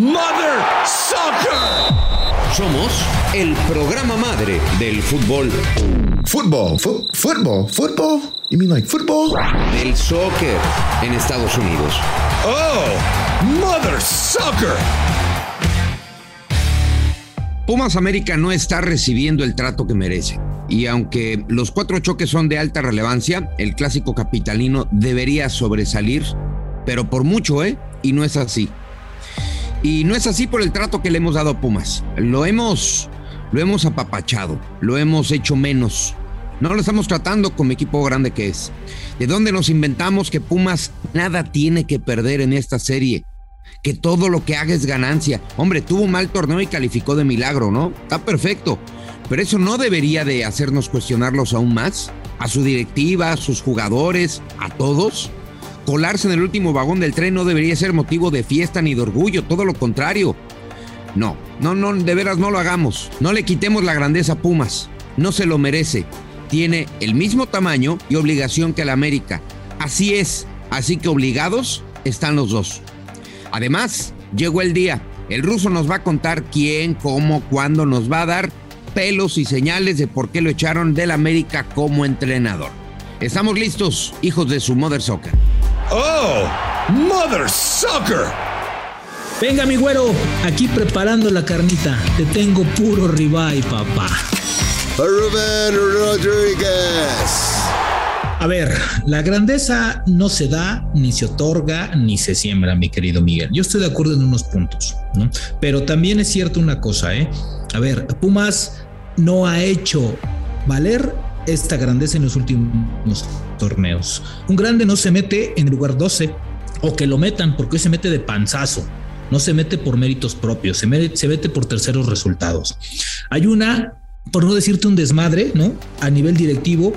Mother Soccer. Somos el programa madre del fútbol. Fútbol, fútbol, fútbol. You mean like football? Del soccer en Estados Unidos. Oh, Mother Soccer. Pumas América no está recibiendo el trato que merece. Y aunque los cuatro choques son de alta relevancia, el clásico capitalino debería sobresalir, pero por mucho, ¿eh? Y no es así. Y no es así por el trato que le hemos dado a Pumas. Lo hemos, lo hemos apapachado, lo hemos hecho menos. No lo estamos tratando como equipo grande que es. ¿De dónde nos inventamos que Pumas nada tiene que perder en esta serie? Que todo lo que haga es ganancia. Hombre, tuvo un mal torneo y calificó de milagro, ¿no? Está perfecto. Pero eso no debería de hacernos cuestionarlos aún más. A su directiva, a sus jugadores, a todos colarse en el último vagón del tren no debería ser motivo de fiesta ni de orgullo, todo lo contrario. No, no, no, de veras no lo hagamos. No le quitemos la grandeza a Pumas. No se lo merece. Tiene el mismo tamaño y obligación que el América. Así es. Así que obligados están los dos. Además, llegó el día. El ruso nos va a contar quién, cómo, cuándo nos va a dar pelos y señales de por qué lo echaron del América como entrenador. Estamos listos, hijos de su Mother Soccer. Oh, Mother Sucker. Venga, mi güero, aquí preparando la carnita. Te tengo puro ribeye, papá. Rubén Rodríguez. A ver, la grandeza no se da, ni se otorga, ni se siembra, mi querido Miguel. Yo estoy de acuerdo en unos puntos, ¿no? Pero también es cierto una cosa, ¿eh? A ver, Pumas no ha hecho valer esta grandeza en los últimos torneos. Un grande no se mete en el lugar 12 o que lo metan porque hoy se mete de panzazo. No se mete por méritos propios, se mete, por terceros resultados. Hay una, por no decirte un desmadre, ¿no? A nivel directivo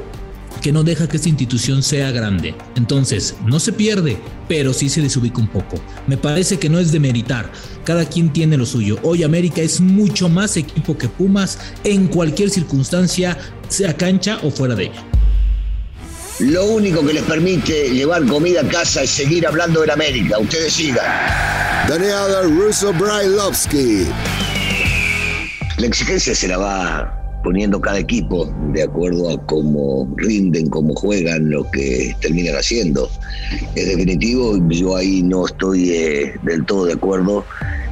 que no deja que esta institución sea grande. Entonces, no se pierde, pero sí se desubica un poco. Me parece que no es de meritar. Cada quien tiene lo suyo. Hoy América es mucho más equipo que Pumas en cualquier circunstancia, sea cancha o fuera de ella. Lo único que les permite llevar comida a casa es seguir hablando de América. Ustedes sigan. Daniel Russo Brailovsky. La exigencia se la va poniendo cada equipo de acuerdo a cómo rinden, cómo juegan, lo que terminan haciendo. Es definitivo, yo ahí no estoy eh, del todo de acuerdo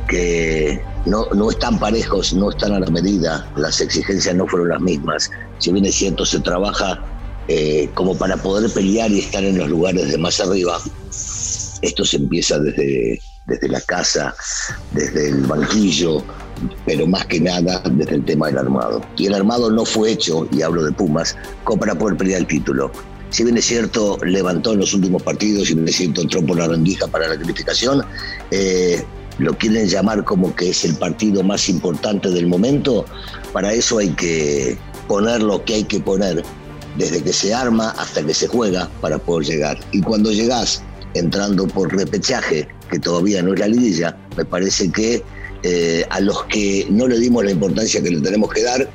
que no, no están parejos, no están a la medida, las exigencias no fueron las mismas. Si bien es cierto, se trabaja eh, como para poder pelear y estar en los lugares de más arriba, esto se empieza desde, desde la casa, desde el banquillo, pero más que nada desde el tema del armado. Y el armado no fue hecho, y hablo de Pumas, como para poder pelear el título. Si bien es cierto, levantó en los últimos partidos, si bien es cierto, entró por la rendija para la calificación, eh, lo quieren llamar como que es el partido más importante del momento, para eso hay que poner lo que hay que poner, desde que se arma hasta que se juega para poder llegar. Y cuando llegás entrando por repechaje, que todavía no es la liguilla, me parece que eh, a los que no le dimos la importancia que le tenemos que dar,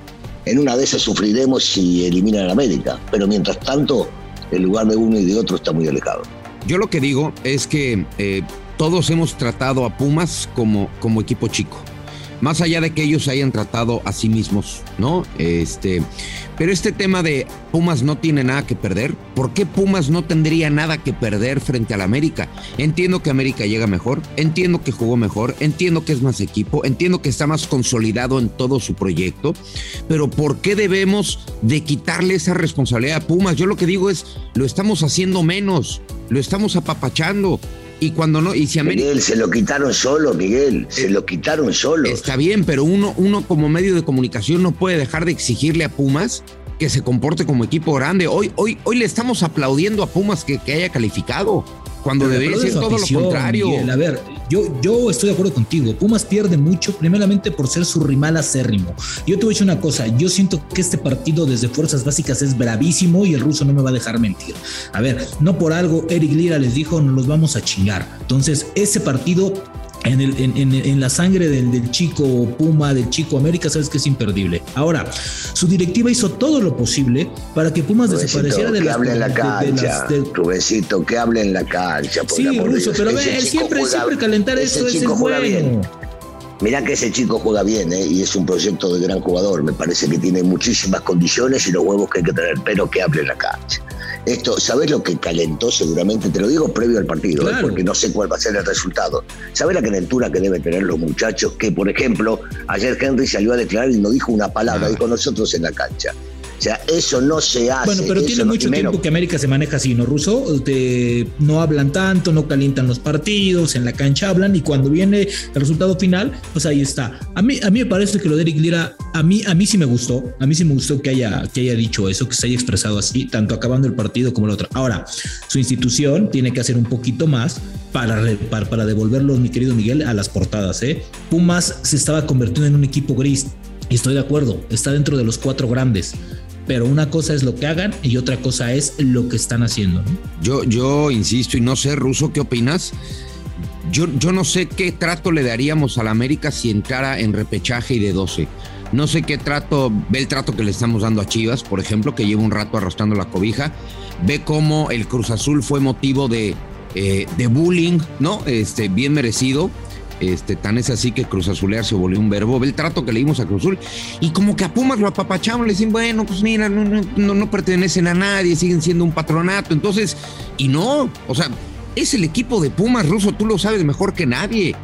en una de esas sufriremos si eliminan a América. Pero mientras tanto, el lugar de uno y de otro está muy alejado. Yo lo que digo es que eh, todos hemos tratado a Pumas como, como equipo chico más allá de que ellos hayan tratado a sí mismos, ¿no? Este, pero este tema de Pumas no tiene nada que perder, ¿por qué Pumas no tendría nada que perder frente al América? Entiendo que América llega mejor, entiendo que jugó mejor, entiendo que es más equipo, entiendo que está más consolidado en todo su proyecto, pero ¿por qué debemos de quitarle esa responsabilidad a Pumas? Yo lo que digo es, lo estamos haciendo menos, lo estamos apapachando. Y cuando no, y si América. Miguel, se lo quitaron solo, Miguel, se lo quitaron solo. Está bien, pero uno, uno como medio de comunicación no puede dejar de exigirle a Pumas que se comporte como equipo grande. Hoy, hoy, hoy le estamos aplaudiendo a Pumas que, que haya calificado cuando debería ser todo lo contrario. a ver, yo, yo estoy de acuerdo contigo. Pumas pierde mucho, primeramente por ser su rival acérrimo. Yo te voy a decir una cosa, yo siento que este partido desde Fuerzas Básicas es bravísimo y el ruso no me va a dejar mentir. A ver, no por algo Eric Lira les dijo, nos los vamos a chingar. Entonces, ese partido en, el, en, la sangre del, chico Puma, del chico América, sabes que es imperdible. Ahora, su directiva hizo todo lo posible para que Pumas desapareciera de que las. hable en la cancha, que hable en la cancha. sí, Ruso, pero ve, siempre, siempre calentar eso es bueno. Mirá que ese chico juega bien ¿eh? y es un proyecto de gran jugador. Me parece que tiene muchísimas condiciones y los huevos que hay que tener, pero que hable en la cancha. Esto, ¿sabés lo que calentó seguramente? Te lo digo previo al partido, ¿eh? porque no sé cuál va a ser el resultado. ¿Sabés la calentura que deben tener los muchachos? Que, por ejemplo, ayer Henry salió a declarar y no dijo una palabra, dijo nosotros en la cancha. O sea, eso no se hace. Bueno, pero tiene mucho tiempo que América se maneja así, ¿no, Ruso? no hablan tanto, no calientan los partidos, en la cancha hablan y cuando viene el resultado final, pues ahí está. A mí, a mí me parece que lo de Eric Lira, a mí, a mí sí me gustó, a mí sí me gustó que haya, que haya dicho eso, que se haya expresado así, tanto acabando el partido como el otro. Ahora, su institución tiene que hacer un poquito más para, para, para devolverlos, mi querido Miguel, a las portadas. ¿eh? Pumas se estaba convirtiendo en un equipo gris. Y estoy de acuerdo, está dentro de los cuatro grandes pero una cosa es lo que hagan y otra cosa es lo que están haciendo. Yo, yo insisto y no sé, Ruso, ¿qué opinas? Yo, yo no sé qué trato le daríamos a la América si entrara en repechaje y de 12. No sé qué trato, ve el trato que le estamos dando a Chivas, por ejemplo, que lleva un rato arrastrando la cobija. Ve cómo el Cruz Azul fue motivo de, eh, de bullying, ¿no? Este, bien merecido. Este, tan es así que Cruz Azulear se volvió un verbo. Ve el trato que le dimos a Cruz Azul. Y como que a Pumas lo apapachamos, le dicen, bueno, pues mira, no, no, no pertenecen a nadie, siguen siendo un patronato. Entonces, y no, o sea, es el equipo de Pumas, Ruso, tú lo sabes mejor que nadie.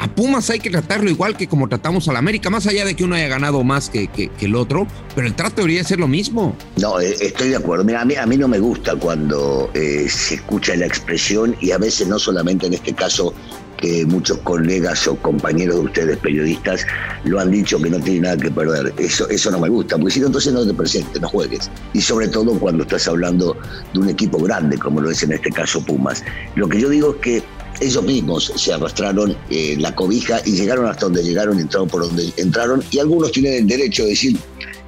A Pumas hay que tratarlo igual que como tratamos al América, más allá de que uno haya ganado más que, que, el otro, pero el trato debería ser lo mismo. No, eh, estoy de acuerdo. Mira, a mí, a mí no me gusta cuando eh, se escucha la expresión y a veces no solamente en este caso que muchos colegas o compañeros de ustedes, periodistas, lo han dicho que no tiene nada que perder. Eso, eso no me gusta, porque si no, entonces no te presentes, no juegues. Y sobre todo cuando estás hablando de un equipo grande, como lo es en este caso Pumas. Lo que yo digo es que ellos mismos se arrastraron eh, la cobija y llegaron hasta donde llegaron, entraron por donde entraron, y algunos tienen el derecho de decir,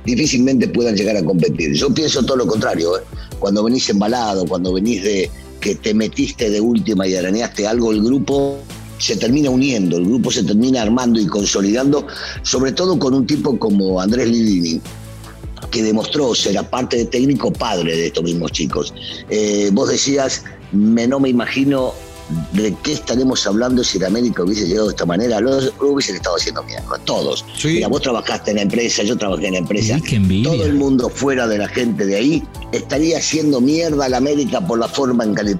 difícilmente puedan llegar a competir. Yo pienso todo lo contrario, ¿eh? cuando venís embalado, cuando venís de que te metiste de última y arañaste algo, el grupo se termina uniendo, el grupo se termina armando y consolidando, sobre todo con un tipo como Andrés Livini, que demostró ser, aparte de técnico, padre de estos mismos chicos. Eh, vos decías, me, no me imagino de qué estaremos hablando si la América hubiese llegado de esta manera, lo, hubiesen estado haciendo mierda, todos. Mira, vos trabajaste en la empresa, yo trabajé en la empresa, todo el mundo fuera de la gente de ahí estaría haciendo mierda a la América por la forma en que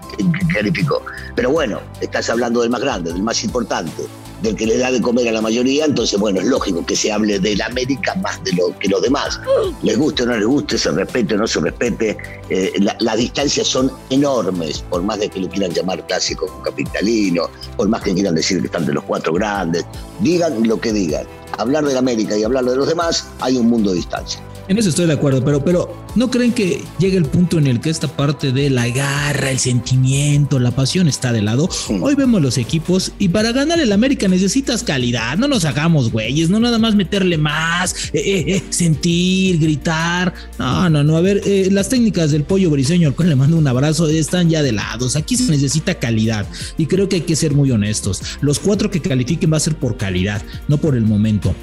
calificó. Pero bueno, estás hablando del más grande, del más importante del que le da de comer a la mayoría, entonces bueno, es lógico que se hable de la América más de lo que los demás. Les guste o no les guste, se respete o no se respete, eh, las distancias son enormes, por más de que lo quieran llamar clásico capitalino, por más que quieran decir que están de los cuatro grandes, digan lo que digan. Hablar de la América y hablar de los demás, hay un mundo de distancia. En eso estoy de acuerdo, pero, pero ¿no creen que llegue el punto en el que esta parte de la garra, el sentimiento, la pasión está de lado? Hoy vemos los equipos y para ganar el América necesitas calidad, no nos hagamos güeyes, no nada más meterle más, eh, eh, eh, sentir, gritar. No, no, no, a ver, las técnicas del pollo briseño, al cual le mando un abrazo, están ya de lados. Aquí se necesita calidad y creo que hay que ser muy honestos. Los cuatro que califiquen va a ser por calidad, no por el momento.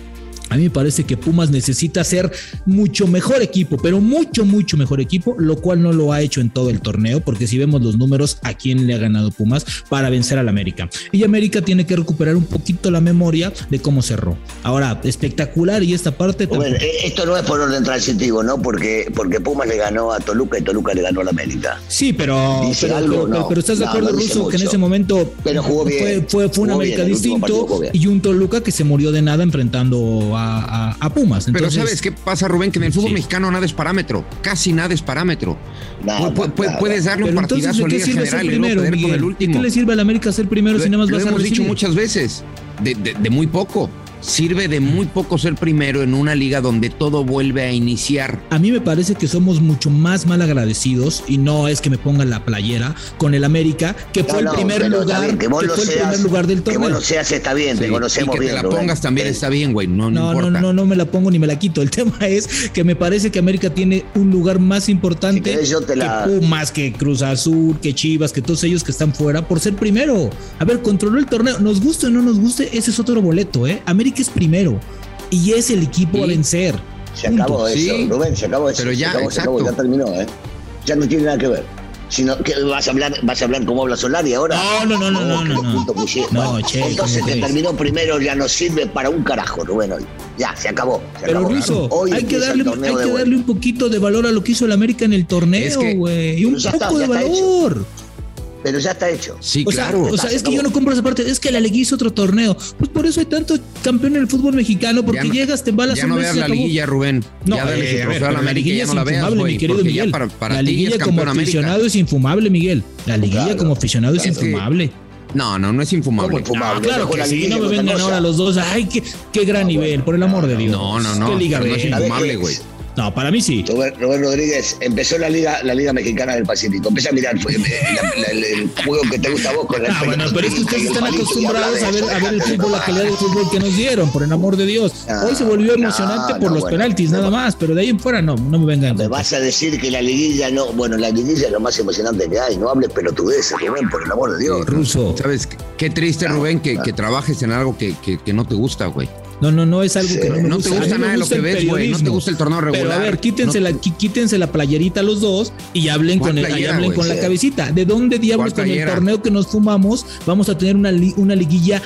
A mí me parece que Pumas necesita ser mucho mejor equipo, pero mucho, mucho mejor equipo, lo cual no lo ha hecho en todo el torneo, porque si vemos los números, ¿a quién le ha ganado Pumas para vencer al América? Y América tiene que recuperar un poquito la memoria de cómo cerró. Ahora, espectacular y esta parte... Bueno, eh, esto no es por orden transitivo, ¿no? Porque, porque Pumas le ganó a Toluca y Toluca le ganó a la América. Sí, pero... Pero, estás de acuerdo, Ruso, que en ese momento pero jugó bien, fue, fue, un América distinto y un Toluca que se murió de nada enfrentando a a, Pumas. Pero ¿sabes qué pasa, Rubén? Que en el fútbol mexicano nada es parámetro. Casi nada es parámetro. puedes darle un partidazo a Liga General primero, y con el último. ¿Qué le sirve al América ser primero si nada más vas a hemos dicho muchas veces. de muy poco sirve de muy poco ser primero en una liga donde todo vuelve a iniciar. A mí me parece que somos mucho más mal agradecidos y no es que me pongan la playera con el América, que fue el primer lugar, que, fue el primer lugar del torneo. Que vos lo seas está bien, te conocemos y que te la pongas también está bien, güey, no, no, no, no, no, me la pongo ni me la quito. El tema es que me parece que América tiene un lugar más importante que Pumas, que Cruz Azul, que Chivas, que todos ellos que están fuera por ser primero. A ver, controló el torneo, nos guste o no nos guste, ese es otro boleto, ¿eh? América que es primero y es el equipo a vencer. Se acabó eso, Rubén, se acabó eso. Pero ya, se acabó, ya terminó, ¿eh? Ya no tiene nada que ver. Sino que vas a hablar, vas a hablar como habla Solari ahora. No, no, no, no, no, che, Entonces ¿cómo que crees? terminó primero ya no sirve para un carajo, Rubén, hoy. Ya, se acabó. se Pero acabó. Russo, Hoy hay que darle, hay que darle un poquito de valor a lo que hizo el América en el Es torneo, que- güey. Y un está, poco de hecho. Pero ya está hecho. Sí, O sea, claro. o sea, Se es que yo no compro esa parte. Es que la liguilla hizo otro torneo. Pues por eso hay tanto campeón en el fútbol mexicano, porque Ya no- llegas, te embalas ya un no veas la liguilla, Rubén. No, ya dale eh, a ver, a la liguilla ya es no la veas, infumable, güey. mi querido Miguel. para, para la liguilla es como América. aficionado es infumable, Miguel. La liguilla Claro, como aficionado es infumable. No, no, no es infumable. ¿Cómo infumable? Ah, claro que la sí, liguilla no me vengan ahora los dos. Ay, qué, qué gran nivel, por el amor de Dios. No, no, no. Qué liga pero no es infumable, ¿Sabes güey. No, para mí sí. Rubén, Rubén Rodríguez empezó la liga, la liga mexicana del Pacífico. Empecé a mirar fue, eh, la- la- el, juego que te gusta a vos con la Ah, bueno, pero es que ustedes están acostumbrados a ver, a ver el fútbol, la calidad del fútbol que nos dieron, por el amor de Dios. Ah, Hoy se volvió no, emocionante por no, los bueno. penaltis, nada más, pero de ahí en fuera no, no me vengan. Me vas a decir que la liguilla no, bueno, la liguilla es lo más emocionante que hay. No hables pelotudeces, Rubén, por el amor de Dios. Ruso. ¿Sabes? qué- Qué triste, Rubén, que, que trabajes en algo que, que, que no te gusta, güey. No, no, no es algo Sí. que no me No gusta. te gusta nada de lo que ves, güey. No te gusta el torneo regular. Pero a ver, quítense, No la, quítense la playerita los dos y hablen ¿Cuál con, el, y hablen con la cabecita. ¿De dónde diablos ¿Cuál con el torneo que nos fumamos vamos a tener una, li- una liguilla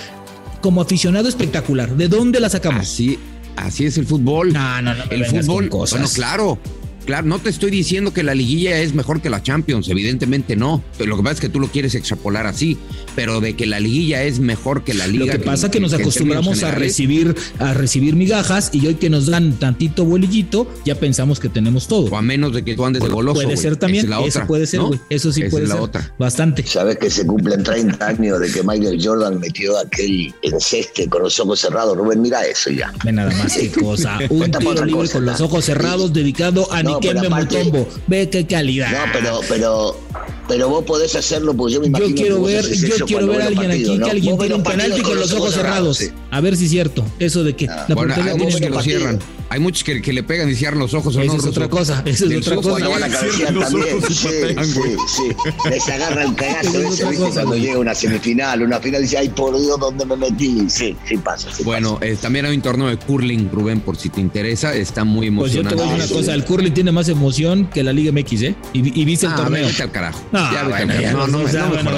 como aficionado espectacular? ¿De dónde la sacamos? Así, así es el fútbol. No, no, no el fútbol, cosas. bueno, claro. Claro, no te estoy diciendo que la liguilla es mejor que la Champions, evidentemente no. Pero lo que pasa es que tú lo quieres extrapolar así, pero de que la liguilla es mejor que la liga. Lo que pasa es que nos acostumbramos a recibir, a recibir migajas y hoy que nos dan tantito bolillito, ya pensamos que tenemos todo. O a menos de que tú andes de goloso. puede ser también, es la eso otra, puede ser, ¿no? güey. Eso sí Esa puede es la ser. otra. Bastante. Sabes que se cumplen 30 años de que Michael Jordan metió aquel enceste con los ojos cerrados. Rubén, mira eso ya. Ve nada más qué cosa. Un tiro libre cosa, con los ojos cerrados dedicado a No, Nikembe pero aparte- Mutombo. Ve qué calidad. No, pero, pero, pero vos podés hacerlo porque yo me imagino yo que quiero vos ver, yo quiero ver a alguien partidos, aquí ¿no? que alguien los un penalti con los ojos cerrados. sí. A ver si es cierto. Eso de que Ah. la Bueno, portería tiene que lo partido. cierran. Hay muchos que, que le pegan y cierran los ojos. ¿o Esa no, es otra cosa, esa es otra cosa. Cuando van a allá. cabecear los también. ojos y Sí, patean, sí, güey. sí. Les agarra el cagazo es ese, cosa, Cuando llega una semifinal, una final, dice, ay, por Dios, ¿dónde me metí? Sí, sí pasa. sí Bueno, eh, también hay un torneo de curling, Rubén, por si te interesa. Está muy Pues yo te emocionante. voy a decir una cosa, el curling tiene más emoción que la Liga MX, ¿eh? Y, y viste el Ah, torneo. vete al carajo. Ah, ya bueno, ya. No, no, no ah, bueno.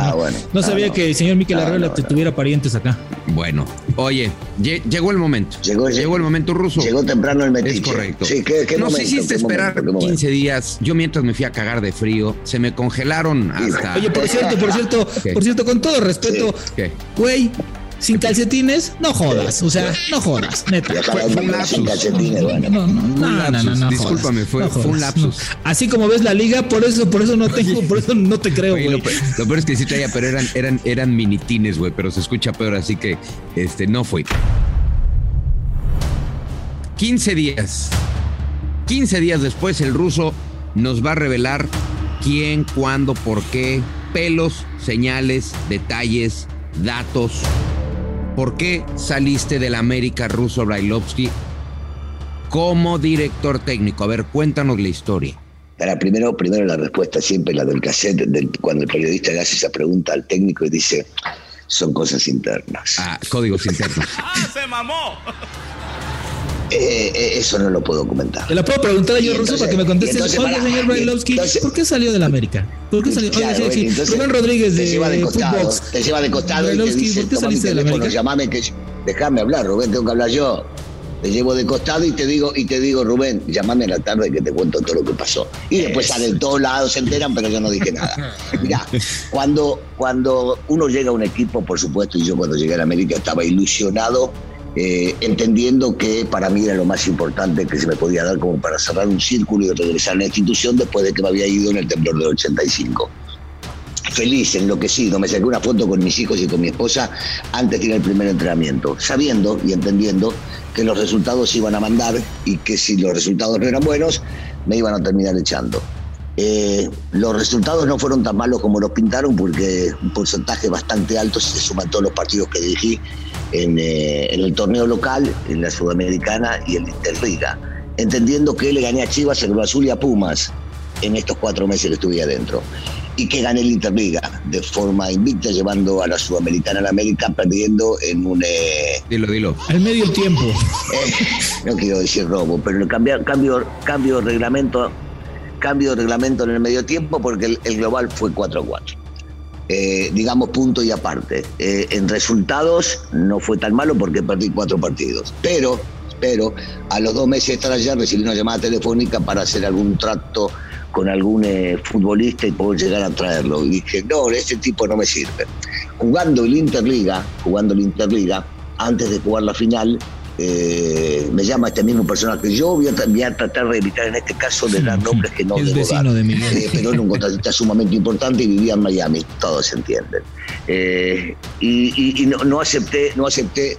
Ah, bueno. No sabía Ah, que el señor Miquel Ah, Arreola no, te tuviera parientes acá. Bueno, oye, lle- llegó el momento. Llegó- el momento ruso. Llegó temprano el metiche. Es correcto. Sí, ¿qué, qué Nos momento, hiciste qué esperar momento, qué momento? 15 días. Yo mientras me fui a cagar de frío, se me congelaron hasta. Oye, por cierto, por cierto, ¿Qué? por cierto, con todo respeto, ¿Qué? güey, sin calcetines, no jodas. O sea, no jodas, neta. Fue- fue un lapsus. No, no, no, no, no, no, no, Discúlpame, fue- no fue un lapsus. no. Así como ves la liga, por eso, por eso no tengo, por eso no te creo, güey. lo, pe- lo peor es que sí traía, pero eran, eran, eran minitines, güey, pero se escucha peor, así que este, no fui. 15 días. 15 días después, el ruso nos va a revelar quién, cuándo, por qué, pelos, señales, detalles, datos. ¿Por qué saliste del América ruso Brailovsky como director técnico? A ver, cuéntanos la historia. Para primero, primero la respuesta siempre la del cassette, del- cuando el periodista le hace esa pregunta al técnico y dice, son cosas internas. Ah, códigos internos. Eh, eh, eso no lo puedo comentar. Te la puedo preguntar Y yo, Russo, para que me y contestes. entonces, pará, señor Brailovsky, ¿por qué salió del América? ¿Por qué salió? Oye, Claro, bueno, sí. entonces Rubén Rodríguez te de, lleva de costado, Footbox. te lleva de costado y te dice, ¿por qué saliste del teléfono, América? llamame que déjame hablar, Rubén, tengo que hablar yo. Te llevo de costado y te digo, y te digo, Rubén, llamame a la tarde que te cuento todo lo que pasó. Y después salen todos lados, se enteran, pero yo no dije nada. Mirá, cuando, cuando uno llega a un equipo, por supuesto, y yo cuando llegué a la América estaba ilusionado, eh, entendiendo que para mí era lo más importante que se me podía dar como para cerrar un círculo y regresar a la institución después de que me había ido en el temblor del 85 feliz, enloquecido. Me saqué una foto con mis hijos y con mi esposa antes de ir al primer entrenamiento, sabiendo y entendiendo que los resultados se iban a mandar y que si los resultados no eran buenos, me iban a terminar echando. Eh, los resultados no fueron tan malos como los pintaron porque un porcentaje bastante alto si se suman todos los partidos que dirigí en, eh, en el torneo local, en la Sudamericana y en la Interliga, entendiendo que le gané a Chivas, el Cruz Azul y a Pumas en estos cuatro meses que estuve adentro y que gané la Interliga de forma invicta, llevando a la Sudamericana a la América, perdiendo en un. eh, Dilo, dilo. Al medio tiempo. eh, no quiero decir robo, pero el cambio, cambio, cambio de reglamento. cambio de reglamento en el medio tiempo porque el, el global fue 4-4. Eh, digamos punto y aparte. Eh, en resultados no fue tan malo porque perdí cuatro partidos, pero, pero a los dos meses de estar allá recibí una llamada telefónica para hacer algún trato con algún eh, futbolista y poder llegar a traerlo. Y dije, no, ese tipo no me sirve. Jugando el Interliga, jugando el Interliga, antes de jugar la final, eh, me llama este mismo personaje. Yo voy a, tratar de evitar en este caso de dar nombres que no el debo dar. de. Eh, pero era un contratista sumamente importante y vivía en Miami, todos se entienden. Eh, y y- y no, no acepté, no acepté,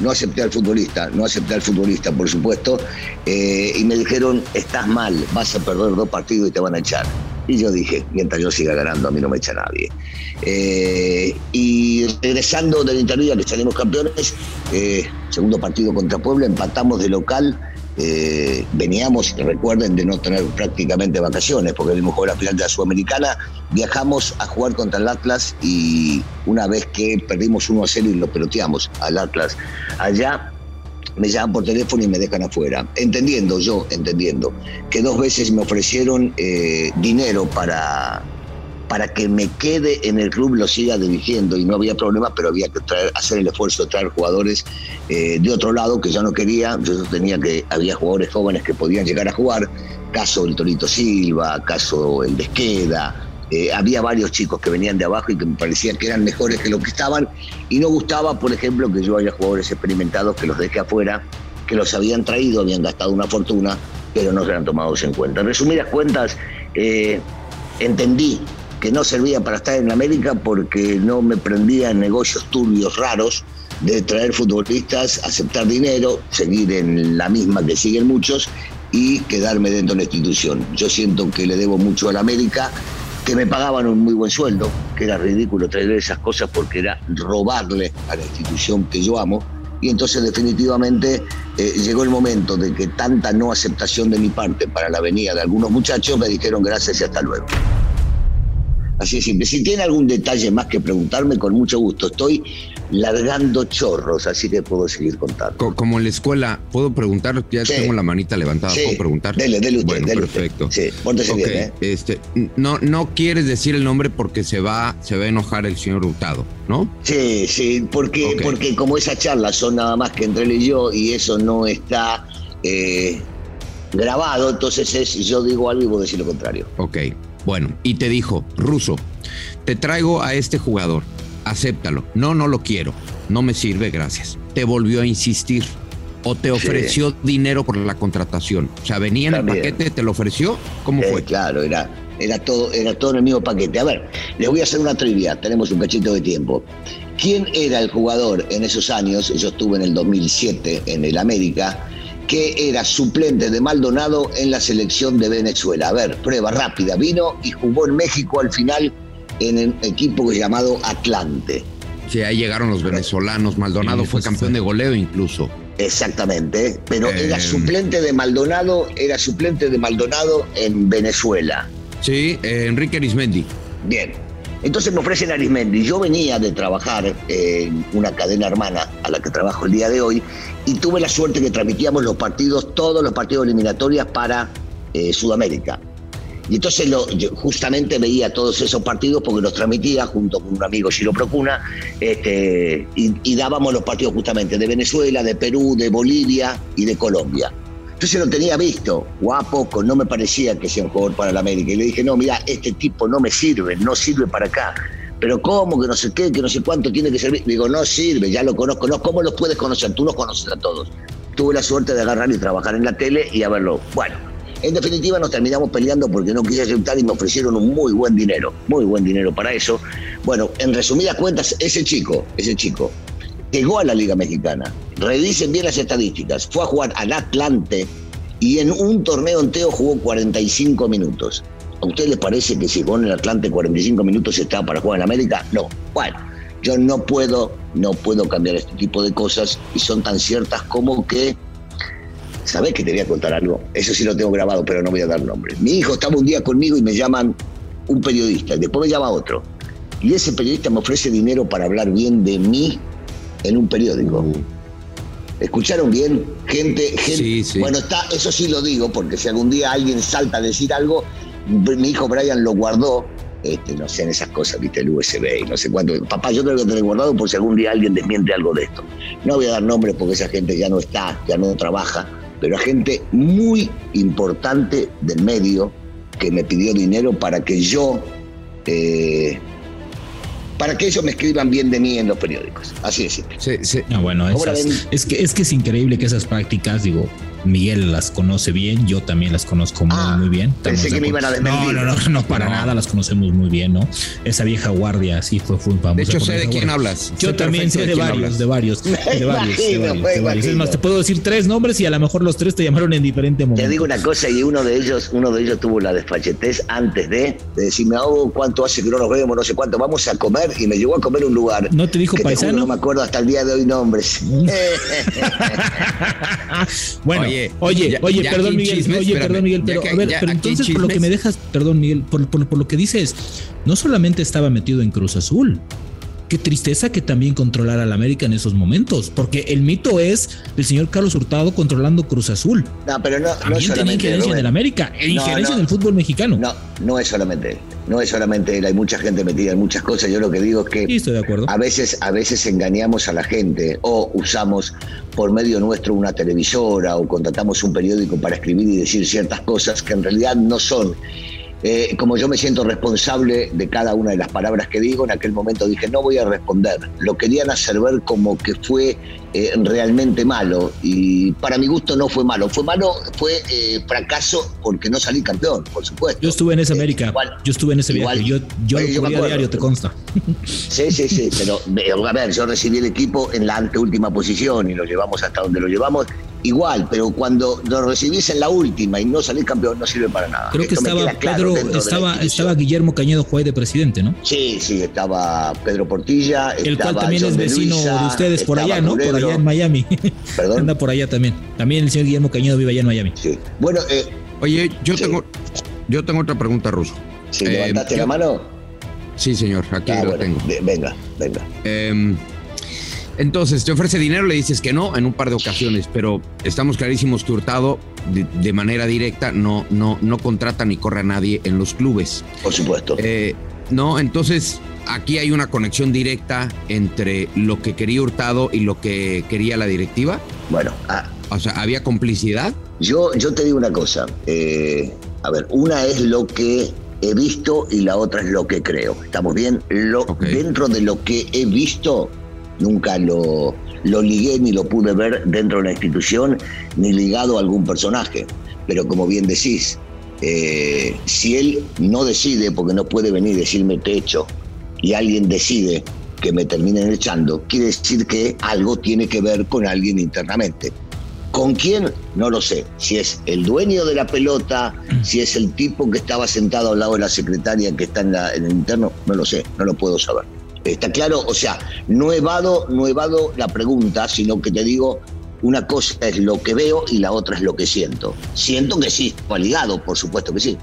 no acepté al futbolista, no acepté al futbolista, por supuesto, eh, y me dijeron, estás mal, vas a perder dos partidos y te van a echar. Y yo dije, mientras yo siga ganando, a mí no me echa nadie. Eh, y regresando del Interliga, que salimos campeones, eh, segundo partido contra Puebla, empatamos de local. eh, veníamos, recuerden, de no tener prácticamente vacaciones, porque habíamos jugado la final de la Sudamericana. Viajamos a jugar contra el Atlas y una vez que perdimos 1 a 0 y lo peloteamos al Atlas allá, me llaman por teléfono y me dejan afuera. Entendiendo, yo entendiendo, que dos veces me ofrecieron eh, dinero para, para que me quede en el club, lo siga dirigiendo y no había problema, pero había que traer, hacer el esfuerzo de traer jugadores eh, de otro lado que ya no quería. Yo tenía que, había jugadores jóvenes que podían llegar a jugar, caso el Torito Silva, caso el Desqueda. Eh, había varios chicos que venían de abajo y que me parecía que eran mejores que los que estaban y no gustaba, por ejemplo, que yo haya jugadores experimentados que los dejé afuera, que los habían traído, habían gastado una fortuna, pero no eran tomados en cuenta. En resumidas cuentas, eh, entendí que no servía para estar en América porque no me prendía en negocios turbios raros de traer futbolistas, aceptar dinero, seguir en la misma que siguen muchos y quedarme dentro de la institución. Yo siento que le debo mucho a la América, que me pagaban un muy buen sueldo, que era ridículo traer esas cosas porque era robarle a la institución que yo amo. Y entonces definitivamente eh, llegó el momento de que tanta no aceptación de mi parte para la venida de algunos muchachos me dijeron gracias y hasta luego. Así de simple. Si tiene algún detalle más que preguntarme, con mucho gusto. Estoy largando chorros, así que puedo seguir contando. Co- como en la escuela, ¿puedo preguntar? Ya Sí. tengo la manita levantada, Sí. ¿puedo preguntar? Dele, dele usted, Bueno, dele usted. perfecto. Sí, pórtese Ok, bien, ¿eh? este, no, no quieres decir el nombre porque se va, se va a enojar el señor Hurtado, ¿no? Sí, sí, porque, porque como esas charlas son nada más que entre él y yo y eso no está eh, grabado, entonces es yo digo algo y vos decís lo contrario. Ok, bueno, y te dijo, Ruso, te traigo a este jugador, acéptalo. No, no lo quiero, no me sirve, gracias. Te volvió a insistir o te ofreció dinero por la contratación. O sea, venía en el paquete, te lo ofreció, ¿cómo Eh, fue? claro, era, era, todo, era todo en el mismo paquete. A ver, les voy a hacer una trivia, tenemos un cachito de tiempo. ¿Quién era el jugador en esos años? Yo estuve en el 2007 en el América, que era suplente de Maldonado en la selección de Venezuela. A ver, prueba rápida. Vino y jugó en México al final en el equipo llamado Atlante. Sí, ahí llegaron los venezolanos. Maldonado Sí, fue campeón de goleo incluso. Exactamente, pero Eh, era suplente de Maldonado, era suplente de Maldonado en Venezuela. Sí, eh, Enrique Arismendi. Bien. Entonces me ofrecen Arismendi. Yo venía de trabajar en una cadena hermana a la que trabajo el día de hoy y tuve la suerte que transmitíamos los partidos, todos los partidos eliminatorias para eh, Sudamérica. Y entonces lo- yo justamente veía todos esos partidos porque los transmitía junto con un amigo Giro Procuna este, y, dábamos los partidos justamente de Venezuela, de Perú, de Bolivia y de Colombia. Entonces lo tenía visto, guapo, no me parecía que sea un jugador para la América. Y le dije, no, mira, este tipo no me sirve, no sirve para acá. Pero ¿cómo? Que no sé qué, que no sé cuánto tiene que servir. Digo, no sirve, ya lo conozco. No, ¿cómo los puedes conocer? Tú los conoces a todos. Tuve la suerte de agarrar y trabajar en la tele y a verlo. Bueno, en definitiva nos terminamos peleando porque no quise aceptar y me ofrecieron un muy buen dinero, muy buen dinero para eso. Bueno, en resumidas cuentas, ese chico, ese chico, llegó a la Liga Mexicana. Revisen bien las estadísticas. Fue a jugar al Atlante y en un torneo entero jugó 45 minutos. ¿A ustedes les parece que si jugó en el Atlante 45 minutos estaba para jugar en América? No. Bueno, yo no puedo, no puedo cambiar este tipo de cosas y son tan ciertas como que. ¿Sabés que te voy a contar algo? Eso sí lo tengo grabado, pero no voy a dar nombre. Mi hijo estaba un día conmigo y me llaman un periodista, y después me llama otro. Y ese periodista me ofrece dinero para hablar bien de mí en un periódico. ¿Escucharon bien? Gente, gente. Bueno, está, eso sí lo digo, porque si algún día alguien salta a decir algo, mi hijo Brian lo guardó. Este, no sé, en esas cosas, viste, el USB y no sé cuánto. Papá, yo tengo que tener guardado por si algún día alguien desmiente algo de esto. No voy a dar nombres porque esa gente ya no está, ya no trabaja, pero hay gente muy importante del medio que me pidió dinero para que yo eh, para que ellos me escriban bien de mí en los periódicos. Así de simple. Sí, sí. Bueno, es, que, es que es increíble que esas prácticas, digo, Miguel las conoce bien, yo también las conozco muy, ah, muy bien. Pensé que me iban a No, no, no, no, para nada, las conocemos muy bien, ¿no? Esa vieja guardia sí fue, famosa. De hecho, sé de quién hablas. Yo también sé de, varios, de varios, de varios, de varios, Es más, te puedo decir tres nombres y a lo mejor los tres te llamaron en diferente momento. Te digo una cosa y uno de ellos, uno de ellos tuvo la desfachetez antes de, decirme, oh, cuánto hace que no nos vemos, no sé cuánto, vamos a comer y me llevó a comer un lugar. ¿No te dijo paisano? no me acuerdo hasta el día de hoy nombres. bueno, oye, oye, oye, perdón, Miguel, oye, perdón, Miguel, pero a ver, pero entonces por lo que me dejas, perdón, Miguel, por, por, lo que dices, no solamente estaba metido en Cruz Azul, qué tristeza que también controlara la América en esos momentos, porque el mito es el señor Carlos Hurtado controlando Cruz Azul. No, pero no, también no tenía injerencia en el América, e injerencia en el fútbol mexicano. No, no es solamente él, no es solamente él, hay mucha gente metida en muchas cosas. Yo lo que digo es que estoy de acuerdo. a veces, a veces engañamos a la gente o usamos por medio nuestro una televisora o contratamos un periódico para escribir y decir ciertas cosas que en realidad no son. Eh, como yo me siento responsable de cada una de las palabras que digo, en aquel momento dije, no voy a responder. Lo querían hacer ver como que fue eh, realmente malo y para mi gusto no fue malo. Fue malo, fue eh, fracaso porque no salí campeón, por supuesto. Yo estuve en esa América, yo estuve en ese viaje, yo, yo, lo a diario, te consta. Sí, sí, sí, pero a ver, yo recibí el equipo en la anteúltima posición y lo llevamos hasta donde lo llevamos igual, pero cuando lo recibís en la última y no salís campeón no sirve para nada. Creo que estaba Pedro, estaba, estaba Guillermo Cañedo Juárez de presidente, ¿no? Sí, sí, estaba Pedro Portilla, el cual también es vecino de, ustedes por allá, ¿no? Por allá en Miami. Perdón. Anda por allá también. También el señor Guillermo Cañedo vive allá en Miami. Sí. Bueno, eh, oye, yo tengo yo tengo otra pregunta, Ruso. Sí, levantaste la mano. Sí, señor, aquí ah, lo tengo. Venga, venga. Eh, entonces, te ofrece dinero, le dices que no en un par de ocasiones, pero estamos clarísimos que Hurtado, de, manera directa, no, no, no contrata ni corre a nadie en los clubes. Por supuesto. Eh, no, entonces aquí hay una conexión directa entre lo que quería Hurtado y lo que quería la directiva. Bueno, ah, o sea, ¿había complicidad? Yo, yo te digo una cosa. Eh, a ver, una es lo que he visto y la otra es lo que creo. ¿Estamos bien? Lo, Dentro de lo que he visto, nunca lo, lo ligué ni lo pude ver dentro de la institución ni ligado a algún personaje. Pero como bien decís, eh, si él no decide, porque no puede venir y decirme te echo, y alguien decide que me terminen echando, quiere decir que algo tiene que ver con alguien internamente. ¿Con quién? No lo sé. Si es el dueño de la pelota, si es el tipo que estaba sentado al lado de la secretaria que está en, en el interno, no lo sé, no lo puedo saber. ¿Está claro? O sea, no evado, no evado la pregunta, sino que te digo, una cosa es lo que veo y la otra es lo que siento. Siento que sí, ligado, por supuesto que sí.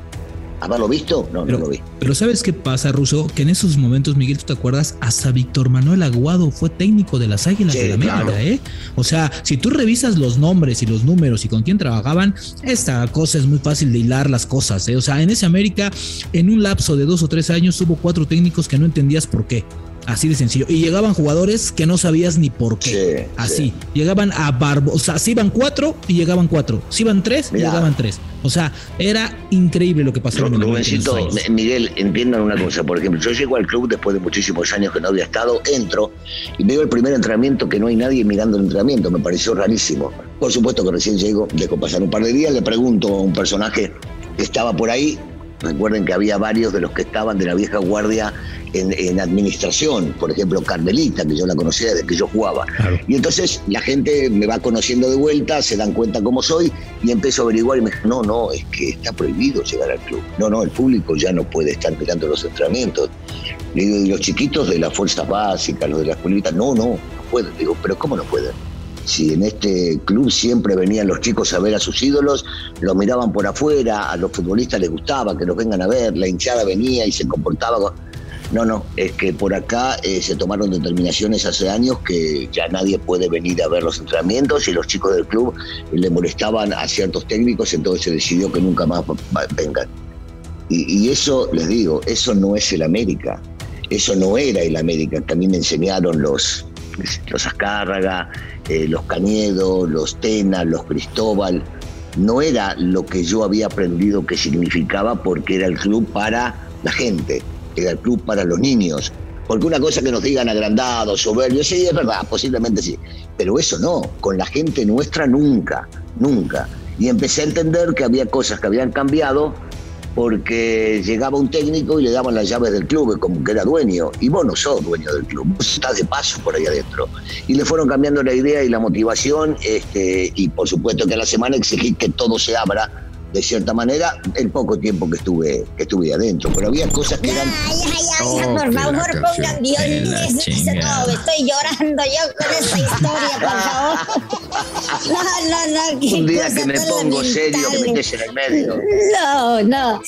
¿Haberlo visto? No, no lo vi. Pero ¿sabes qué pasa, Ruso? Que en esos momentos, Miguel, ¿tú te acuerdas? Hasta Víctor Manuel Aguado fue técnico de las Águilas de la América, ¿eh? O sea, si tú revisas los nombres y los números y con quién trabajaban, esta cosa es muy fácil de hilar las cosas, ¿eh? O sea, en ese América, en un lapso de dos o tres años, hubo cuatro técnicos que no entendías por qué. Así de sencillo. Y llegaban jugadores que no sabías ni por qué. Así. Llegaban a Barbo. O sea, si iban cuatro y llegaban cuatro. Si iban tres, llegaban tres. O sea, era increíble lo que pasaba. en Miguel, entiendan una cosa. Por ejemplo, yo llego al club después de muchísimos años que no había estado, entro y veo el primer entrenamiento que no hay nadie mirando el entrenamiento. Me pareció rarísimo. Por supuesto que recién llego, dejo pasar un par de días, le pregunto a un personaje que estaba por ahí. Recuerden que había varios de los que estaban de la vieja guardia en, administración, por ejemplo, Carmelita, que yo la conocía desde que yo jugaba. Y entonces la gente me va conociendo de vuelta, se dan cuenta cómo soy y empiezo a averiguar y me dijo, no, no, es que está prohibido llegar al club. No, no, el público ya no puede estar mirando los entrenamientos. Le digo, y los chiquitos de las fuerzas básicas, los de la escuelita, no, no, no pueden. digo, pero ¿cómo no pueden? Si en este club siempre venían los chicos a ver a sus ídolos, los miraban por afuera, a los futbolistas les gustaba que los vengan a ver, la hinchada venía y se comportaba No, no, es que por acá eh, se tomaron determinaciones hace años que ya nadie puede venir a ver los entrenamientos y los chicos del club le molestaban a ciertos técnicos, entonces se decidió que nunca más vengan. Y, eso, les digo, eso no es el América, eso no era el América que a mí me enseñaron los, los Azcárraga, eh, los Cañedo, los Tena, los Cristóbal. No era lo que yo había aprendido que significaba porque era el club para la gente era el club para los niños. Porque una cosa que nos digan agrandados, soberbios, sí, es verdad, posiblemente sí. Pero eso no, con la gente nuestra nunca, nunca. Y empecé a entender que había cosas que habían cambiado porque llegaba un técnico y le daban las llaves del club, como que era dueño. Y vos no sos dueño del club, vos estás de paso por ahí adentro. Y le fueron cambiando la idea y la motivación, este, y por supuesto que a la semana exigí que todo se abra de cierta manera el poco tiempo que estuve que estuve adentro. Pero había cosas que eran ay ay ay oh, por favor pongan violinista no estoy llorando yo con esta historia por favor. No no no un día que me pongo serio que metes en el medio. No no.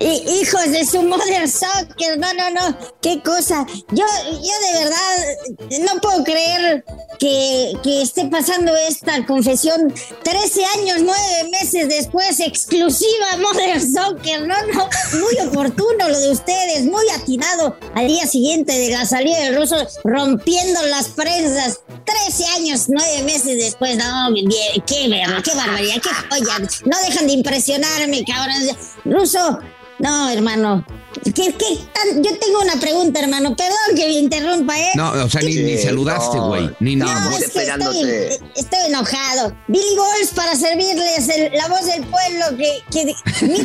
Hijos de su mother soccer no no no qué cosa. Yo yo de verdad no puedo creer que, que esté pasando esta confesión 13 años 9 meses después exclusiva Modern Soccer, no, no, muy oportuno lo de ustedes, muy atinado al día siguiente de la salida del ruso, rompiendo las prensas, 13 años, 9 meses después, no, qué, qué barbaridad, qué joya, no dejan de impresionarme, cabrón, ruso, no, hermano, ¿Qué, qué Yo tengo una pregunta, hermano. Perdón que me interrumpa, ¿eh? No, o sea, ni, ni saludaste, güey. ni no, es que estoy, estoy, enojado. Billy Balls para servirles la voz del pueblo. Que, que,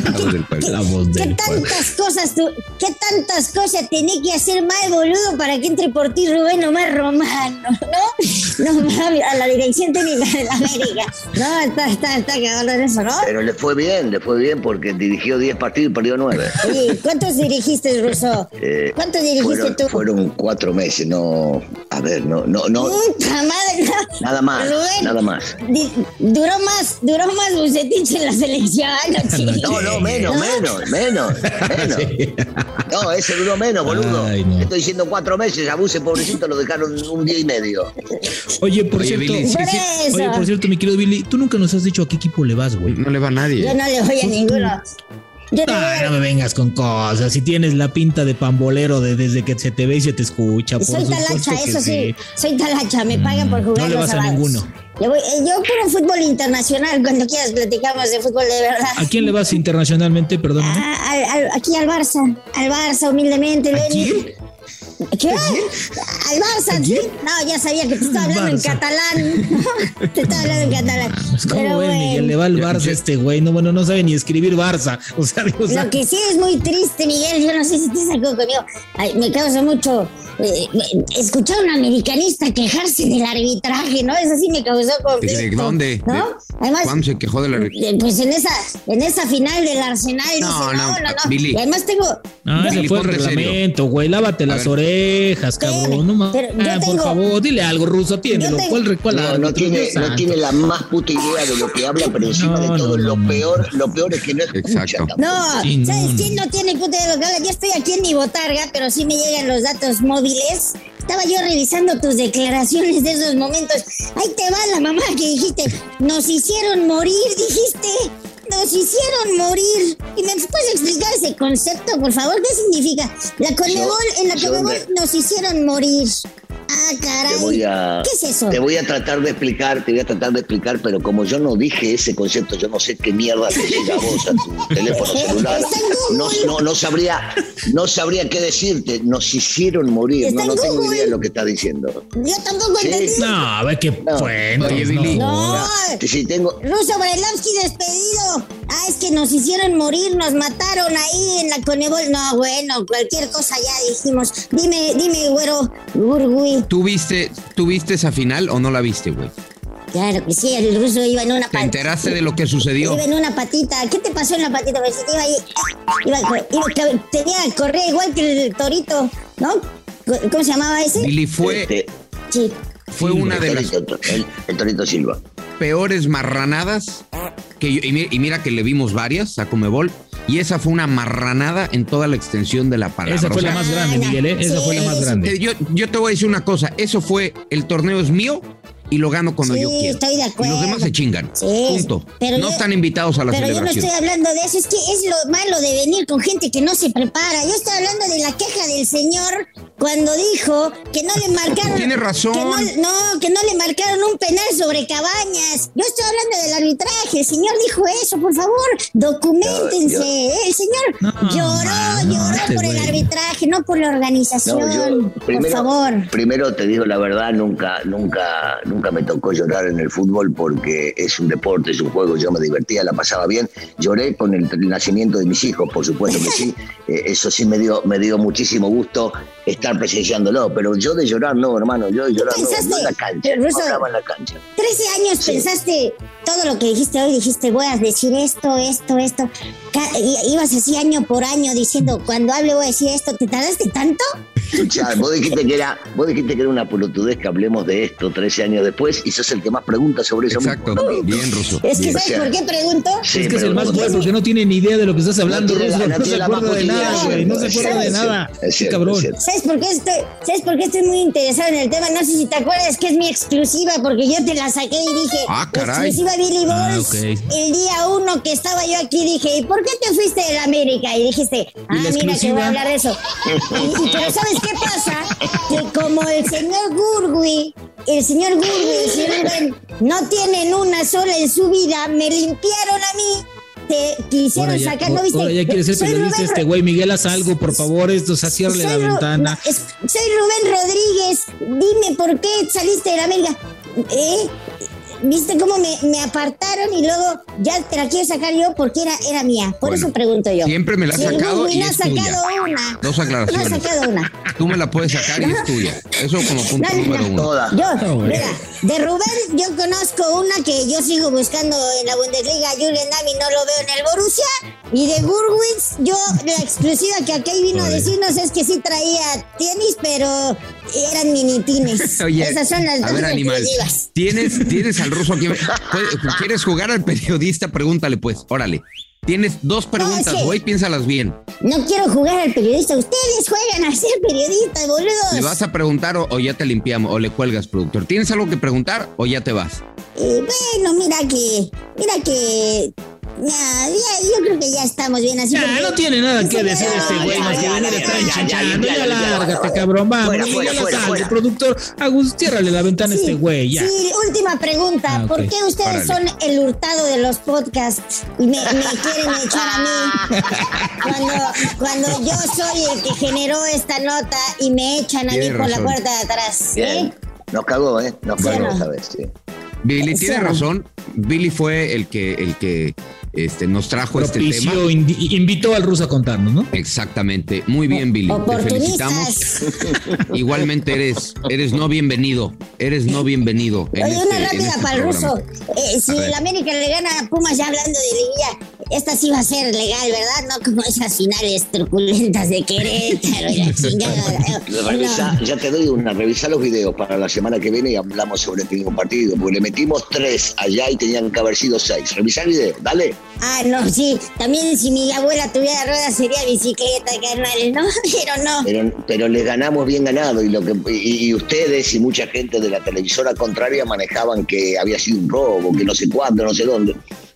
la voz del pueblo. la voz del ¿Qué tantas cosas tú, qué tantas cosas tenés que hacer mal, boludo, para que entre por ti Rubén Omar Romano, ¿no? No, a la dirección técnica de la América. No, está, está, está cagado en eso, ¿no? Pero le fue bien, le fue bien porque dirigió 10 partidos y perdió 9. Sí, ¿cuántos dirigiste, Russo? Eh, ¿Cuánto dirigiste tú? Fueron cuatro meses, no. A ver, no, no, no. madre, Nada más, nada más. duró más, duró más Bucetich en la selección. No, no, menos, menos, menos, menos. No, ese duró menos, boludo. Estoy diciendo cuatro meses, a Buce, pobrecito, lo dejaron un día y medio. Oye, por cierto, oye, por cierto, mi querido Billy, tú nunca nos has dicho a qué equipo le vas, güey. No le va a nadie. Yo no le voy a ninguno. Ah, no me vengas con cosas. Si tienes la pinta de pambolero de desde que se te ve y se te escucha. soy talacha, eso sí. Soy talacha, me pagan por jugar. No le vas a ninguno. Le voy, eh, yo puro fútbol internacional, cuando quieras platicamos de fútbol de verdad. ¿A quién le vas internacionalmente, perdón? aquí al Barça, al Barça humildemente. ¿A quién? ¿Qué? ¿Al Barça? ¿sí? No, ya sabía que te estaba hablando en catalán. te estaba hablando en catalán. ¿Cómo Pero ves, Miguel? Le va al Barça este güey. No, bueno, no sabe ni escribir Barça. O sea, Dios Lo que sí es muy triste, Miguel. Yo no sé si te sacó conmigo. me causa mucho eh, escuchar a un americanista quejarse del arbitraje, ¿no? Eso sí me causó conflicto. ¿Dónde? ¿No? Además, ¿Cuándo se quejó del arbitraje? Pues en esa, en esa final del Arsenal. No, no, no, no, Y además tengo. No, ese fue el reglamento, güey. Lávate las orejas, cabrón. No mames. Ah, por favor, dile algo, ruso. Tiene ¿Cuál, cuál no, no, tiene, no tiene la más puta idea de lo que habla, pero encima de todo, lo, peor, lo peor es que no escucha. Exacto. No, ¿sabes quién no tiene puta idea de lo que habla? Yo estoy aquí en mi botarga, pero sí me llegan los datos móviles estaba yo revisando tus declaraciones de esos momentos. Ahí te va la mamá que dijiste, nos hicieron morir, dijiste. Nos hicieron morir. ¿Y me puedes explicar ese concepto, por favor? ¿Qué significa? La Conmebol, en la Conmebol nos hicieron morir. Ah, caray. ¿Qué es eso? Te voy a tratar de explicar, te voy a tratar de explicar, pero como yo no dije ese concepto, yo no sé qué mierda te llega a vos a tu teléfono celular. No, no, no, sabría, no sabría qué decirte. Nos hicieron morir. No, no tengo idea de lo que está diciendo. Yo tampoco entendí. No, a ver qué no. Oye, Billy. No. Si tengo... Ruso Brailovsky despedido. Ah, es que nos hicieron morir, nos mataron ahí en la Conebol. No, bueno, cualquier cosa ya dijimos. Dime, dime, güero, Gurgui. ¿Tú viste, ¿Tú viste esa final o no la viste, güey? Claro que sí, el ruso iba en una patita. ¿Te enteraste de lo que sucedió? Iba en una patita. ¿Qué te pasó en la patita? Pues, iba ahí, iba, iba, tenía, correr igual que el torito, ¿no? ¿Cómo se llamaba ese? Billy fue. Este, sí. Fue una de las. El, torito Silva. Peores marranadas. Que y, mira que le vimos varias a Comebol y esa fue una marranada en toda la extensión de la palabra. Esa fue O sea, la más grande, Miguel, ¿eh? Esa Sí, fue la más grande. eh, yo, yo te voy a decir una cosa, eso fue, el torneo es mío y lo gano cuando Sí, yo quiero. estoy de Y acuerdo. los demás se chingan. Sí, Punto. pero no yo- están invitados a la Pero yo no celebración. estoy hablando de eso, es que es lo malo de venir con gente que no se prepara. Yo estoy hablando de la queja del señor cuando dijo que no le marcaron. Tiene razón. Que no, no, que no le marcaron un penal sobre Cabañas. Yo estoy hablando del arbitraje. El señor dijo eso, por favor, documentense. No. El señor No, lloró, man, no, lloró este por el güey. arbitraje, no por la organización. No, yo por favor. primero te digo la verdad, nunca, nunca, nunca me tocó llorar en el fútbol porque es un deporte, es un juego, yo me divertía, la pasaba bien. Lloré con el, el nacimiento de mis hijos, por supuesto que sí. Eh, eso sí me dio, me dio muchísimo gusto estar presenciándolo, pero yo de llorar no, hermano, yo de llorar no, pensaste? no en la cancha, Pero, no Russo, hablaba en la cancha. 13 años Sí. pensaste todo lo que dijiste hoy, dijiste, voy a decir esto, esto, esto. Ibas así año por año diciendo, cuando hable voy a decir esto. ¿Te tardaste tanto? Escuchá, vos dijiste que era, vos dijiste que era una pelotudez que hablemos de esto 13 años después y sos el que más pregunta sobre eso. Exacto. mismo. Bien, Ruso. Es que bien. ¿sabes o sea, por qué pregunto? Sí, es que es el más bueno porque no tiene ni idea de lo que estás hablando, No Ruso. No, no se acuerda de nada, güey. No se es acuerda de nada. es Qué cierto, cabrón. ¿Sabes por qué estoy, ¿sabes por qué estoy muy interesado en el tema? No sé si te acuerdas que es mi exclusiva, porque yo te la saqué y dije, Ah, caray. exclusiva Billy Ah, ok. El día uno que estaba yo aquí dije, ¿y por qué te fuiste de la América? Y dijiste, ah, mira que voy a hablar de eso. Y, y- pero ¿sabes qué pasa? Que como el señor Gurgui, el señor Gurgui, el señor Rubén, no tienen una sola en su vida, me limpiaron a mí. Te quisieron ya, sacar, ¿no viste? ahora ya quiere ser periodista Rubén este güey. Miguel, haz algo, por favor. Esto, o sea, la Ru- ventana. soy Rubén Rodríguez. Dime por qué saliste de la América. ¿Eh? ¿Viste cómo me, me apartaron y luego ya te la quiero sacar yo porque era, era mía? Por Bueno, eso pregunto yo. siempre me la has Si sacado y no ha es tuya. sacado una. Dos No ha aclaraciones. sacado una. Tú me la puedes sacar y es tuya. Eso como punto No, número no. uno. Toda. Yo, Ah, bueno. mira, de Rubén yo conozco una que yo sigo buscando en la Bundesliga, Damm, y no lo veo en el Borussia. Y de Gurwitz, yo la exclusiva que aquí vino a decirnos es que sí traía tenis, pero eran minitines. Oye, Esas son las a dos ver, animal. ¿Tienes, tienes al ruso aquí. ¿Puedes- ¿Quieres jugar al periodista? Pregúntale, pues. Órale. Tienes dos preguntas, güey, piénsalas bien. No quiero jugar al periodista. Ustedes juegan a ser periodistas, boludos. ¿Le vas a preguntar o, o ya te limpiamos o le cuelgas, productor? ¿Tienes algo que preguntar o ya te vas? Eh, bueno, mira que, mira que, ya, ya, yo creo que ya estamos bien así. Ya, porque- no tiene nada que decir este güey más que venir a estar enchinchando. Ya lárgate, cabrón. Vamos, Fuera, ya fuera, la fuera, sal. fuera. El productor, Agus, ciérrale la ventana a este güey, ya. Sí, última pregunta. Ah. ¿Por qué ustedes son el hurtado de los podcasts y me, me quieren echar a mí? Cuando, cuando yo soy el que generó esta nota y me echan a mí por la puerta de atrás. ¿eh? Nos cagó, ¿eh? Nos Sí, cagó no. esta vez, sí. Billy tiene no. razón. Billy fue el que, el que este, nos trajo este tema. Invitó al ruso a contarnos, ¿no? Exactamente. Muy bien, Billy. Te felicitamos. Igualmente eres, eres no bienvenido. Eres no bienvenido. en Oye, este- una en rápida este para el ruso. Eh, si el América le gana a Pumas ya hablando de liguilla, esta sí va a ser legal, ¿verdad? No como esas finales truculentas de Querétaro y la chingada. Revisa, no. ya te doy una, revisa los videos para la semana que viene y hablamos sobre este mismo partido, porque le metimos tres allá y tenían que haber sido seis. Revisa el video, dale. Ah, no, sí. También si mi abuela tuviera ruedas sería bicicleta, carnal, ¿no? Pero no. Pero, pero les ganamos bien ganado y, lo que, y, y ustedes y mucha gente de la televisora contraria manejaban que había sido un robo, que no sé cuándo, no sé dónde.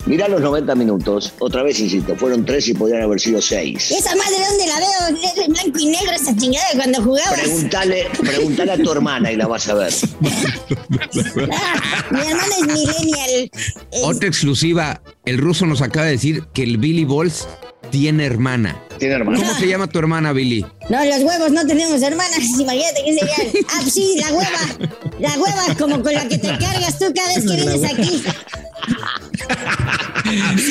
Mirá los 90 minutos, otra vez insisto, fueron tres y podrían haber sido seis. ¿Y esa madre dónde la veo? Es en blanco y negro esa chingada cuando jugabas. Preguntale, preguntale a tu hermana y la vas a ver. Ah, mi hermana es millennial. Otra exclusiva. El ruso nos acaba de decir que el Billy Balls tiene hermana. Tiene hermana. ¿Cómo se llama tu hermana, Billy? No, los huevos no tenemos hermanas. Imagínate que serían. Ah, sí, la hueva. La hueva como con la que te cargas tú cada vez que vienes aquí.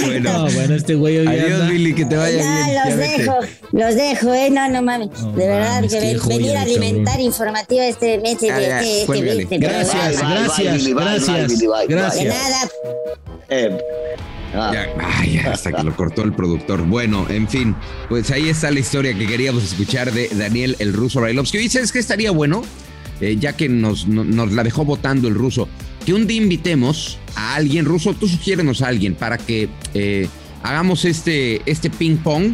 Bueno, No, bueno, este güey hoy adiós, anda- Billy, que te vaya No, bien. Ya los vete. dejo. Los dejo, eh. No, no mames. No de verdad, mames, que ven- venir a alimentar cabrón. informativa este mes. Ya, ya, este, este, este, Gracias, gracias, gracias, bye. De gracias. nada. Eh, ah. Ya, ay, hasta que lo cortó el productor. Bueno, en fin, pues ahí está la historia que queríamos escuchar de Daniel el ruso Brailovsky. Y sabes que estaría bueno, Eh, ya que nos, no- nos la dejó votando el ruso, que un día invitemos a alguien ruso, tú sugiérenos a alguien para que eh, hagamos este, este ping pong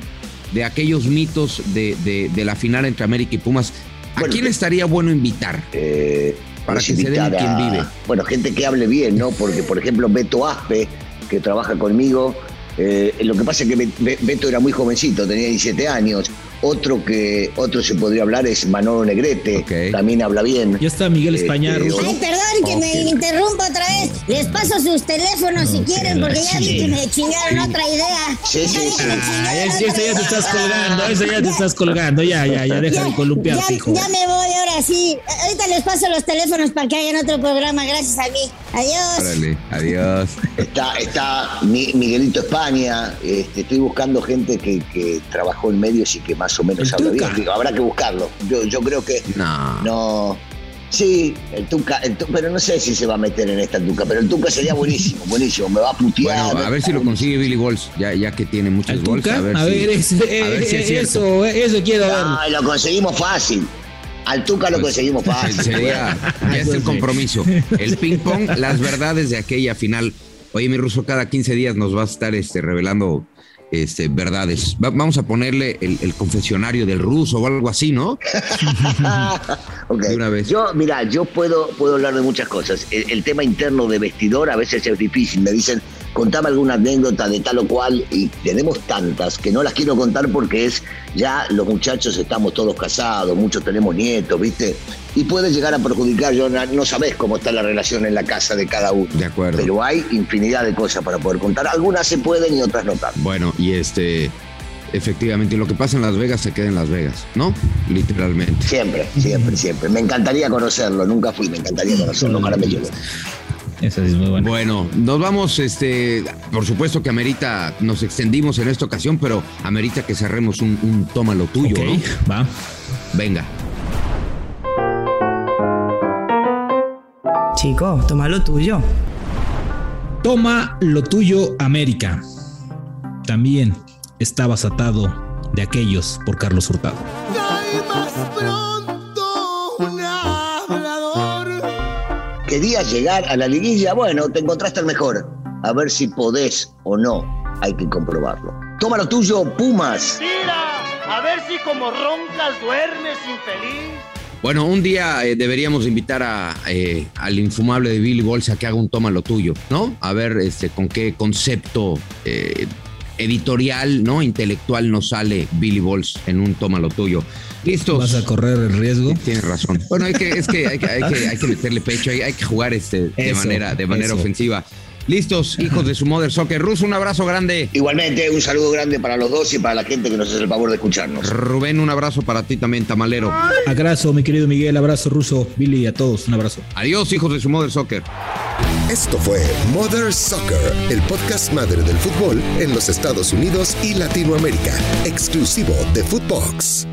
de aquellos mitos de, de, de la final entre América y Pumas. ¿A Bueno, quién estaría bueno invitar? Eh, Para pues que se den invitar quien a- vive. Bueno, gente que hable bien, ¿no? Porque, por ejemplo, Beto Aspe, que trabaja conmigo, eh, lo que pasa es que Be- Be- Beto era muy jovencito, tenía 17 años. Otro que otro se podría hablar es Manolo Negrete, también habla bien. Ya está Miguel España, Este. Ay, perdón que me interrumpa otra vez. Les paso sus teléfonos si quieren, porque ya vi que me chingaron otra idea. Sí, sí, sí. Ah, ya te estás colgando, eso ya te estás colgando, ya, ya, ya, deja de columpiarte, ya, hijo. ya me voy ahora sí. Ahorita les paso los teléfonos para que hagan otro programa, gracias a mí. Adiós. Órale, adiós. Está, está Mi- Miguelito España, este, estoy buscando gente que, que trabajó en medios y que más o menos El habla Tuca. bien. Digo, habrá que buscarlo. Yo, yo creo que No. no. Sí, el Tuca, el pero no sé si se va a meter en esta Tuca, pero el Tuca sería buenísimo, buenísimo, me va a putear. Bueno, a ver si lo consigue Billy Balls, ya, ya que tiene muchos ¿Al gols. A ver, A si- ver, ese- a ver si es cierto. eso, eso quiero ver. No, lo conseguimos fácil. Al Tuca lo Pues, conseguimos fácil. Sería, ya es el compromiso. El ping pong, las verdades de aquella final. Oye, mi ruso, cada 15 días nos vas a estar este, revelando este, verdades. Va- vamos a ponerle el, el confesionario del ruso o algo así, ¿no? De una vez. Yo, mira, yo puedo, puedo hablar de muchas cosas. El, el tema interno de vestidor a veces es difícil. Me dicen, contame alguna anécdota de tal o cual, y tenemos tantas que no las quiero contar porque es ya los muchachos estamos todos casados, muchos tenemos nietos, ¿viste? Y puede llegar a perjudicar, yo no, no sabés cómo está la relación en la casa de cada uno. De acuerdo. Pero hay infinidad de cosas para poder contar. Algunas se pueden y otras no tanto. Bueno, y este, efectivamente, lo que pasa en Las Vegas se queda en Las Vegas, ¿no? Literalmente. Siempre, siempre, siempre. Me encantaría conocerlo, nunca fui, me encantaría conocerlo, lleve. Esa sí es muy buena. Bueno, nos vamos, este, por supuesto que amerita, nos extendimos en esta ocasión, pero amerita que cerremos un, un toma lo tuyo, va. Venga. Chico, toma lo tuyo. Toma lo tuyo, América. También estabas atado de aquellos por Carlos Hurtado. Querías llegar a la liguilla, bueno, te encontraste el mejor. A ver si podés o no, hay que comprobarlo. Toma lo tuyo, Pumas. Mira, a ver si como roncas duermes infeliz. Bueno, un día eh, deberíamos invitar a, eh, al infumable de Billy Bolsa que haga un toma lo tuyo, ¿no? A ver este, con qué concepto eh, editorial, ¿no? Intelectual nos sale Billy Balls en un toma lo tuyo. Listos. Vas a correr el riesgo. Tienes razón. Bueno, hay que, es que hay que, hay que, hay que meterle pecho, hay, hay que jugar este, de Eso, manera, de manera eso. ofensiva. Listos, hijos de su mother soccer. Ruso, un abrazo grande. Igualmente, un saludo grande para los dos y para la gente que nos hace el favor de escucharnos. Rubén, un abrazo para ti también, tamalero. Abrazo, mi querido Miguel. Abrazo, Ruso. Billy, a todos. Un abrazo. Adiós, hijos de su mother soccer. Esto fue Mother Soccer, el podcast madre del fútbol en los Estados Unidos y Latinoamérica, exclusivo de Footbox.